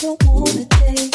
Don't wanna take